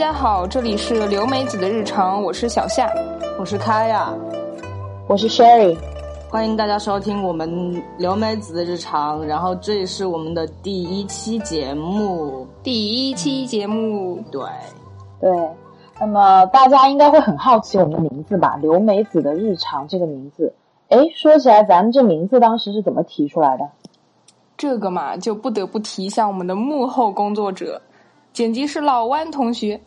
大家好，这里是刘梅子的日常，我是小夏，我是开呀，我是 Sherry，欢迎大家收听我们刘梅子的日常。然后这也是我们的第一期节目，第一期节目，对对。那么大家应该会很好奇我们的名字吧？刘梅子的日常这个名字，哎，说起来，咱们这名字当时是怎么提出来的？这个嘛，就不得不提一下我们的幕后工作者，剪辑师老弯同学，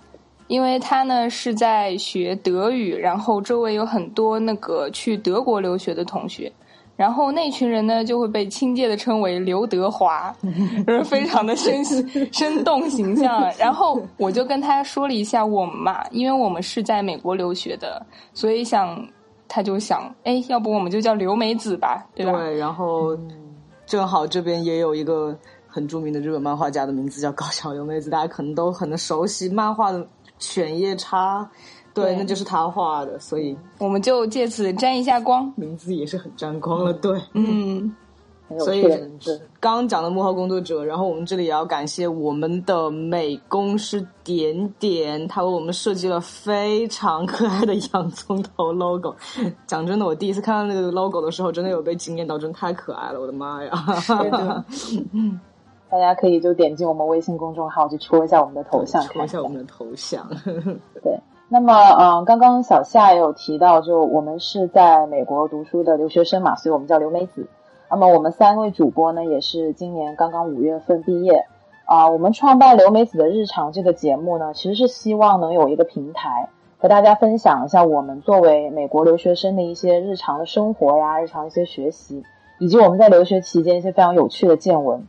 因为他呢是在学德语，然后周围有很多那个去德国留学的同学。然后那群人呢，就会被亲切的称为刘德华，就是非常的生生动形象。然后我就跟他说了一下我们嘛，因为我们是在美国留学的，所以想他就想，哎，要不我们就叫刘美子吧，对吧？对。然后正好这边也有一个很著名的日本漫画家的名字叫高桥留美子，大家可能都很熟悉漫画的《犬夜叉》。对，那就是他画的，所以我们就借此沾一下光，名字也是很沾光了。对，嗯，所以刚刚讲的幕后工作者，然后我们这里也要感谢我们的美工师点点，他为我们设计了非常可爱的洋葱头 logo。讲真的，我第一次看到那个 logo 的时候，真的有被惊艳到，真的太可爱了，我的妈呀！大家可以就点进我们微信公众号，去戳一下我们的头像，戳一下我们的头像。对。那么，嗯，刚刚小夏也有提到，就我们是在美国读书的留学生嘛，所以我们叫留美子。那么我们三位主播呢，也是今年刚刚五月份毕业。啊，我们创办留美子的日常这个节目呢，其实是希望能有一个平台，和大家分享一下我们作为美国留学生的一些日常的生活呀，日常一些学习，以及我们在留学期间一些非常有趣的见闻。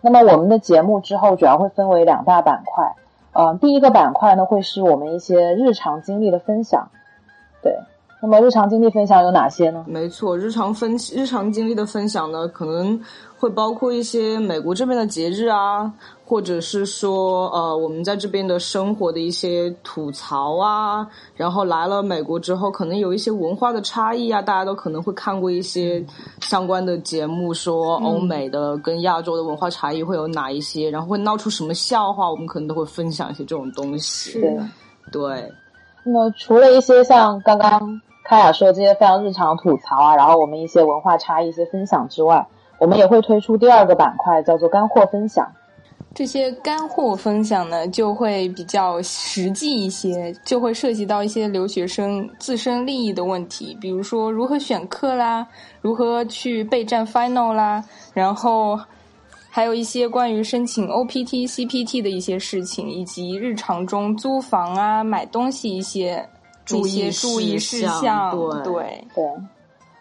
那么我们的节目之后主要会分为两大板块。嗯，第一个板块呢，会是我们一些日常经历的分享。对，那么日常经历分享有哪些呢？没错，日常分日常经历的分享呢，可能会包括一些美国这边的节日啊。或者是说，呃，我们在这边的生活的一些吐槽啊，然后来了美国之后，可能有一些文化的差异啊，大家都可能会看过一些相关的节目，说欧美的跟亚洲的文化差异会有哪一些，然后会闹出什么笑话，我们可能都会分享一些这种东西。对，对。那么除了一些像刚刚开雅说的这些非常日常吐槽啊，然后我们一些文化差异一些分享之外，我们也会推出第二个板块，叫做干货分享。这些干货分享呢，就会比较实际一些，就会涉及到一些留学生自身利益的问题，比如说如何选课啦，如何去备战 final 啦，然后还有一些关于申请 OPT、CPT 的一些事情，以及日常中租房啊、买东西一些注意注意事项，对对。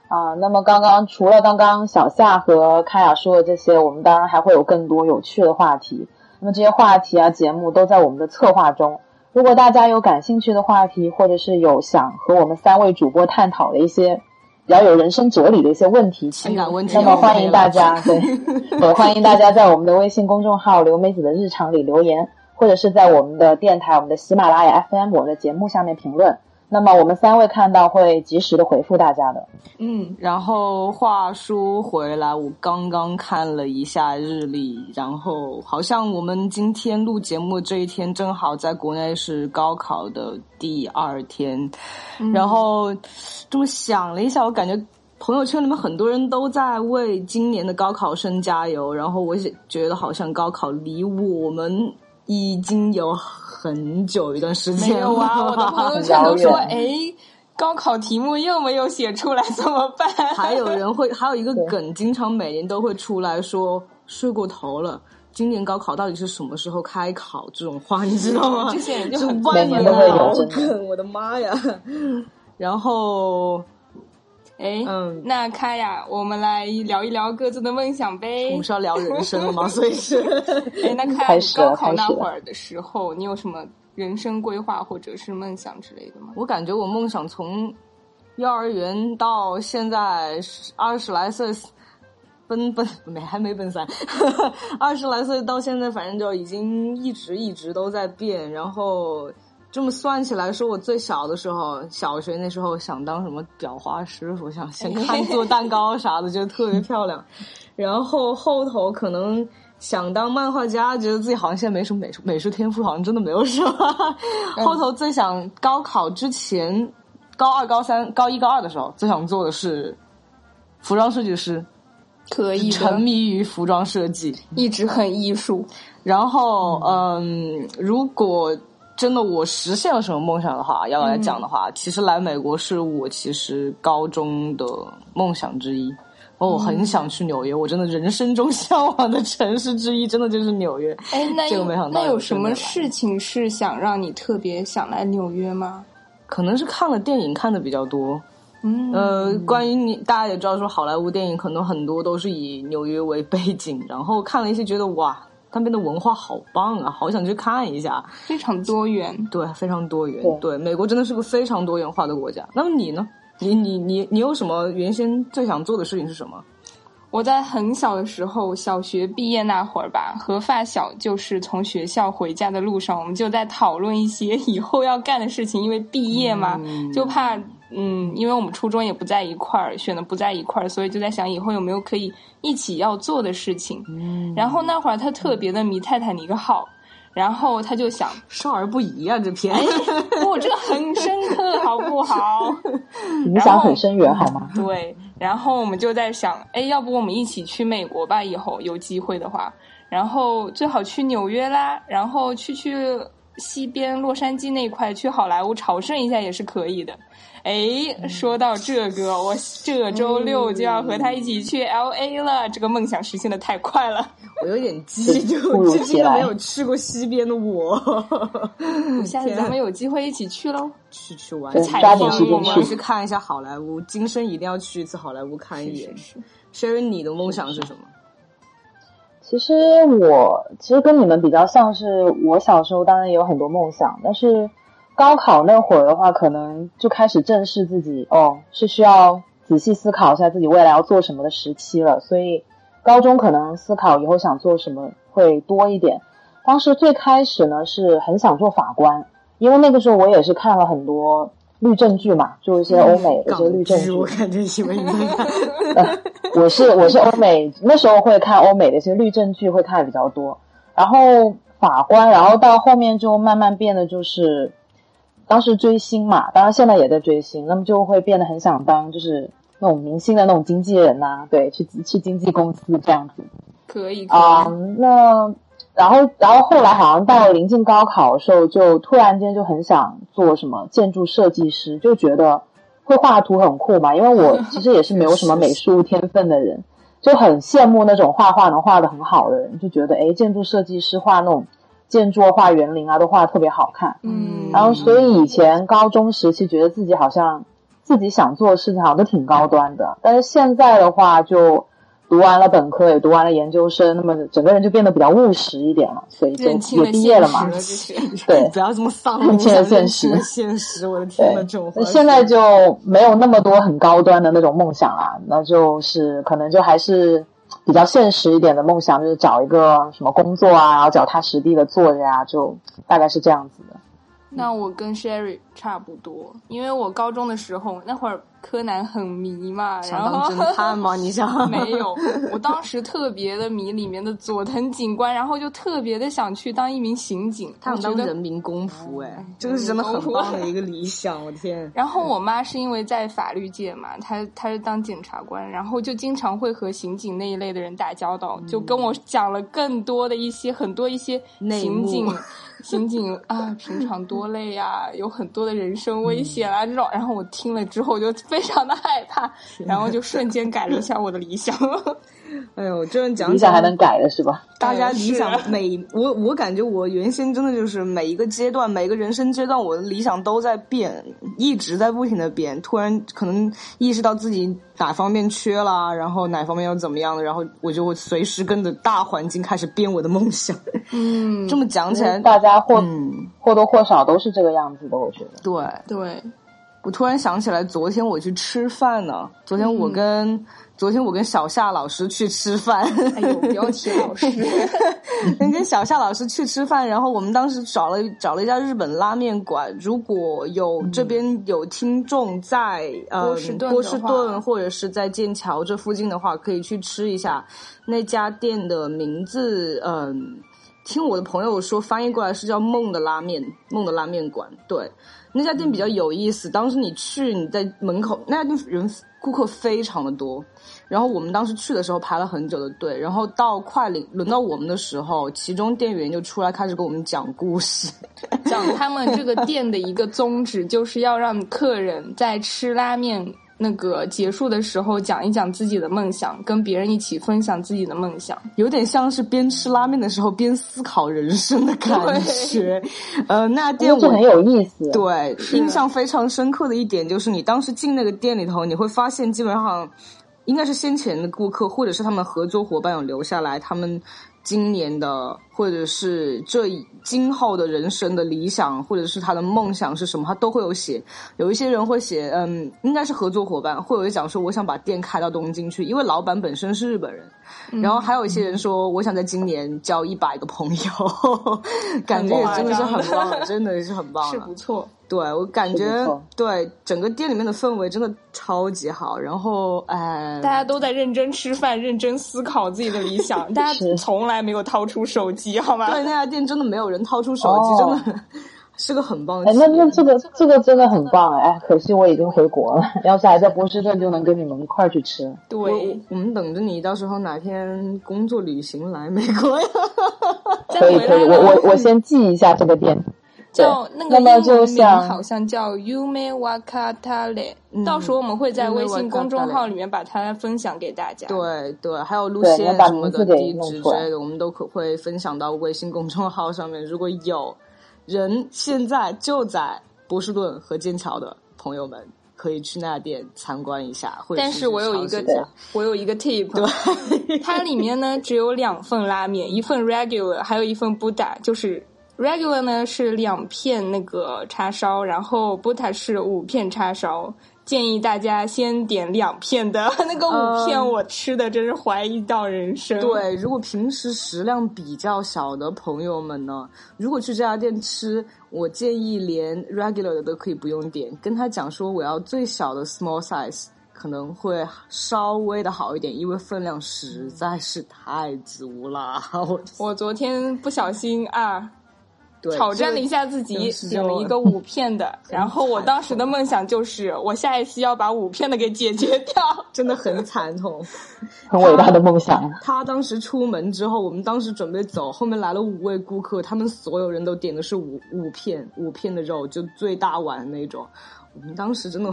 啊，那么刚刚除了刚刚小夏和开雅说的这些，我们当然还会有更多有趣的话题。那么这些话题啊，节目都在我们的策划中。如果大家有感兴趣的话题，或者是有想和我们三位主播探讨的一些比较有人生哲理的一些问题，情感问题，那么欢迎大家对，我欢迎大家在我们的微信公众号“刘梅子的日常”里留言，或者是在我们的电台、我们的喜马拉雅 FM 我的节目下面评论。那么我们三位看到会及时的回复大家的。嗯，然后话说回来，我刚刚看了一下日历，然后好像我们今天录节目这一天正好在国内是高考的第二天，然后这么想了一下，我感觉朋友圈里面很多人都在为今年的高考生加油，然后我也觉得好像高考离我们已经有。很久一段时间没有啊！我的朋友圈都说：“哎，高考题目又没有写出来，怎么办？”还有人会 还有一个梗，经常每年都会出来说：“睡过头了，今年高考到底是什么时候开考？”这种话 你知道吗？这些人就很万年老梗，我的妈呀！然后。哎，嗯，那开呀，我们来聊一聊各自的梦想呗。我们是要聊人生了吗？所以是，哎，那开高考那会儿的时候，你有什么人生规划或者是梦想之类的吗？我感觉我梦想从幼儿园到现在二十来岁，奔奔没还没奔三，二十来岁到现在，反正就已经一直一直都在变，然后。这么算起来，说我最小的时候，小学那时候想当什么裱花师傅，想先 看做蛋糕啥的，觉得特别漂亮。然后后头可能想当漫画家，觉得自己好像现在没什么美术美术天赋，好像真的没有什么。后头最想高考之前，高二、高三、高一、高二的时候，最想做的是服装设计师，可以沉迷于服装设计。一直很艺术。然后，嗯，如果真的我实现了什么梦想的话，要来讲的话，其实来美国是我其实高中的梦想之一。哦，我很想去纽约，我真的人生中向往的城市之一，真的就是纽约。哎，那这个没想到那有什么事情是想让你特别想来纽约吗？可能是看了电影看的比较多。嗯，呃，关于你，大家也知道说好莱坞电影可能很多都是以纽约为背景，然后看了一些觉得哇，那边的文化好棒啊，好想去看一下。非常多元。对，非常多元。对对，美国真的是个非常多元化的国家。那么你呢？你你你你有什么原先最想做的事情是什么？我在很小的时候，小学毕业那会儿吧，和发小就是从学校回家的路上，我们就在讨论一些以后要干的事情。因为毕业嘛，就怕嗯，因为我们初中也不在一块儿，选的不在一块儿，所以就在想以后有没有可以一起要做的事情。嗯，然后那会儿他特别的迷泰坦尼克号，然后他就想，少儿不宜啊，这篇。哎，我 这个很深刻，好不好？影响很深远，好吗？对，然后我们就在想，哎，要不我们一起去美国吧？以后有机会的话，然后最好去纽约啦，然后去去西边洛杉矶那块，去好莱坞朝圣一下也是可以的。哎，说到这个，我这周六就要和他一起去 L A 了，这个梦想实现的太快了。我有点激动，至今都没有去过西边的我。下次咱们有机会一起去喽。去去玩，对采抓紧时访我们间去。看一下好莱坞，今生一定要去一次好莱坞看一眼。是 Sherry，你的梦想是什么？其实我其实跟你们比较像是，我小时候当然也有很多梦想，但是高考那会儿的话，可能就开始正视自己哦，是需要仔细思考一下自己未来要做什么的时期了。所以高中可能思考以后想做什么会多一点。当时最开始呢是很想做法官，因为那个时候我也是看了很多律政剧嘛，就一些欧美的一些律政剧。我感觉以为你看。我是我是欧美，那时候会看欧美的一些律政剧，会看的比较多。然后法官，然后到后面就慢慢变得就是，当时追星嘛，当然现在也在追星，那么就会变得很想当就是那种明星的那种经纪人呐、对，去去经纪公司这样子。可以，可以。啊、那然后然后后来好像到临近高考的时候，就突然间就很想做什么建筑设计师，就觉得会画图很酷嘛。因为我 其实也是没有什么美术天分的人，就很羡慕那种画画能画的很好的人，就觉得诶，建筑设计师画那种建筑、画园林啊，都画的特别好看。嗯，然后所以以前高中时期觉得自己好像自己想做的事情好像都挺高端的，但是现在的话就读完了本科，也读完了研究生，那么整个人就变得比较务实一点了，所以就也毕业了嘛。对 不要这么丧，认清了现实现实，我的天呐，对这种现在就没有那么多很高端的那种梦想啦，那就是可能就还是比较现实一点的梦想，就是找一个什么工作啊，然后脚踏实地的做着呀、就大概是这样子的。那我跟 Sherry 差不多，因为我高中的时候那会儿柯南很迷嘛，想然后当侦探吗？你想？没有，我当时特别的迷里面的佐藤警官，然后就特别的想去当一名刑警，他想当人民公仆，哎，这个是真的很棒的一个理想，我天！然后我妈是因为在法律界嘛，她她是当检察官，然后就经常会和刑警那一类的人打交道，就跟我讲了更多的一些很多一些刑警刑警啊，平常多累呀、有很多的人身危险啊这种。然后我听了之后就非常的害怕，然后就瞬间改了一下我的理想。哎呦，这样讲理想还能改的是吧？大家理想每我我感觉我原先真的就是每一个阶段每个人生阶段我的理想都在变，一直在不停的变。突然可能意识到自己哪方面缺啦，然后哪方面要怎么样的，然后我就会随时跟着大环境开始变我的梦想。嗯，这么讲起来，大家或、嗯，或多或少都是这个样子的，我觉得。对。对，我突然想起来，昨天我去吃饭呢。昨天我跟昨天我跟小夏老师去吃饭，哎呦，不要提老师。跟小夏老师去吃饭，然后我们当时找了找了一家日本拉面馆。如果有这边有听众在呃波士顿波士顿或者是在剑桥这附近的话，可以去吃一下。那家店的名字，嗯、听我的朋友说翻译过来是叫梦的拉面，梦的拉面馆。对，那家店比较有意思。当时你去，你在门口，那家店人顾客非常的多。然后我们当时去的时候排了很久的队，然后到快轮到我们的时候，其中店员就出来开始给我们讲故事。讲他们这个店的一个宗旨，就是要让客人在吃拉面那个结束的时候讲一讲自己的梦想，跟别人一起分享自己的梦想。有点像是边吃拉面的时候边思考人生的感觉。呃，那店我很有意思。对，印象非常深刻的一点就是，你当时进那个店里头，你会发现基本上应该是先前的顾客，或者是他们合作伙伴有留下来，他们今年的或者是这今后的人生的理想，或者是他的梦想是什么，他都会有写。有一些人会写，嗯，应该是合作伙伴，会有人讲说，我想把店开到东京去，因为老板本身是日本人。然后还有一些人说，我想在今年交一百个朋友，感觉也真的是很棒了，真的是很棒是不。错，对我感觉对整个店里面的氛围真的超级好，然后哎，大家都在认真吃饭，认真思考自己的理想，大家是从来没有掏出手机，好吗？对那家店真的没有人掏出手机，哦真的 是个很棒的哎，那那这个这个真的很棒哎！哎，可惜我已经回国了，要是还在波士顿，就能跟你们一块去吃。对我，我们等着你，到时候哪天工作旅行来美国呀？再可以可以，我我我先记一下这个店。叫那个英文名好像叫 Yume Wakatale，、嗯。到时候我们会在微信公众号里面把它分享给大家。对对，还有路线什么的地址之类的，我们都可会分享到微信公众号上面。如果有人现在就在波士顿和剑桥的朋友们，可以去那家店参观一下，或者但是我有一个我有一个 tip，对，它里面呢只有两份拉面，一份 regular，还有一份 Buddha，就是 regular 呢是两片那个叉烧，然后 butta 是五片叉烧。建议大家先点两片的，那个五片嗯我吃的真是怀疑到人生。对，如果平时食量比较小的朋友们呢，如果去这家店吃，我建议连 regular 的都可以不用点，跟他讲说我要最小的 small size，可能会稍微的好一点，因为分量实在是太足了。我我昨天不小心啊，对挑战了一下自己点了一个 五片的，然后我当时的梦想就是，我下一期要把五片的给解决掉。真的很惨痛。很伟大的梦想。他当时出门之后，我们当时准备走，后面来了五位顾客，他们所有人都点的是五五片五片的肉，就最大碗那种。我们当时真的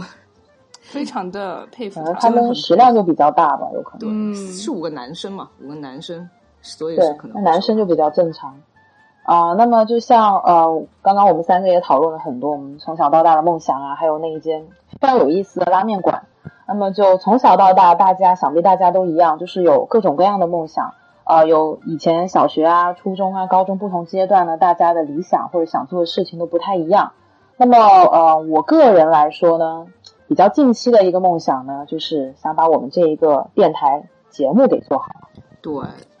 非常的佩服他们。食量就比较大吧，有可能。嗯，是五个男生嘛，五个男生，所以是可，能那男生就比较正常。啊、那么就像呃，刚刚我们三个也讨论了很多我们从小到大的梦想啊，还有那一间非常有意思的拉面馆。那么就从小到大，大家想必大家都一样，就是有各种各样的梦想。呃，有以前小学啊、初中啊、高中不同阶段呢，大家的理想或者想做的事情都不太一样。那么呃，我个人来说呢，比较近期的一个梦想呢，就是想把我们这一个电台节目给做好。对。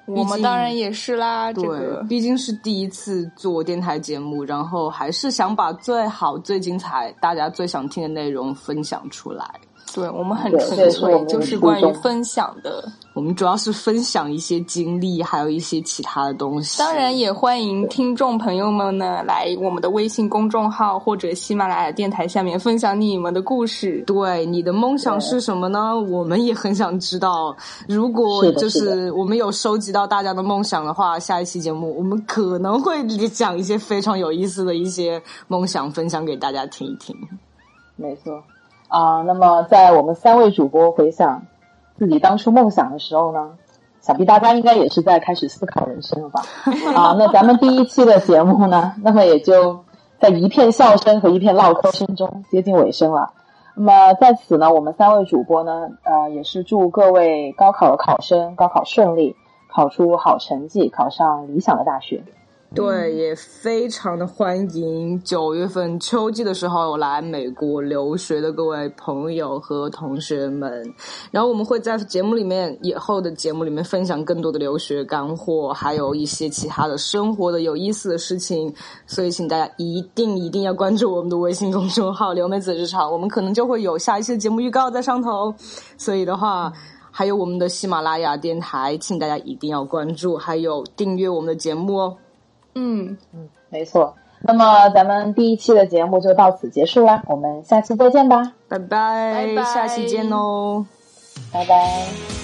我们当然也是啦，这对个，毕竟是第一次做电台节目，然后还是想把最好、最精彩、大家最想听的内容分享出来。对我们很纯粹，就是关于分享的。我们主要是分享一些经历，还有一些其他的东西。当然，也欢迎听众朋友们呢来我们的微信公众号或者喜马拉雅电台下面分享你们的故事。对你的梦想是什么呢？我们也很想知道。如果就是是我们有收集到大家的梦想的话，下一期节目我们可能会讲一些非常有意思的一些梦想，分享给大家听一听。没错，啊、那么在我们三位主播回想自己当初梦想的时候呢，想必大家应该也是在开始思考人生了吧？啊，那咱们第一期的节目呢，那么也就在一片笑声和一片唠嗑声中接近尾声了。那么在此呢，我们三位主播呢，呃，也是祝各位高考的考生高考顺利，考出好成绩，考上理想的大学。对，也非常的欢迎九月份秋季的时候来美国留学的各位朋友和同学们。然后我们会在节目里面以后的节目里面分享更多的留学干货，还有一些其他的生活的有意思的事情。所以，请大家一定一定要关注我们的微信公众号“刘美子日常”，我们可能就会有下一期的节目预告在上头。所以的话。还有我们的喜马拉雅电台，请大家一定要关注，还有订阅我们的节目哦。嗯嗯，没错。那么咱们第一期的节目就到此结束啦，我们下期再见吧，拜拜，拜拜下期见哦，拜拜。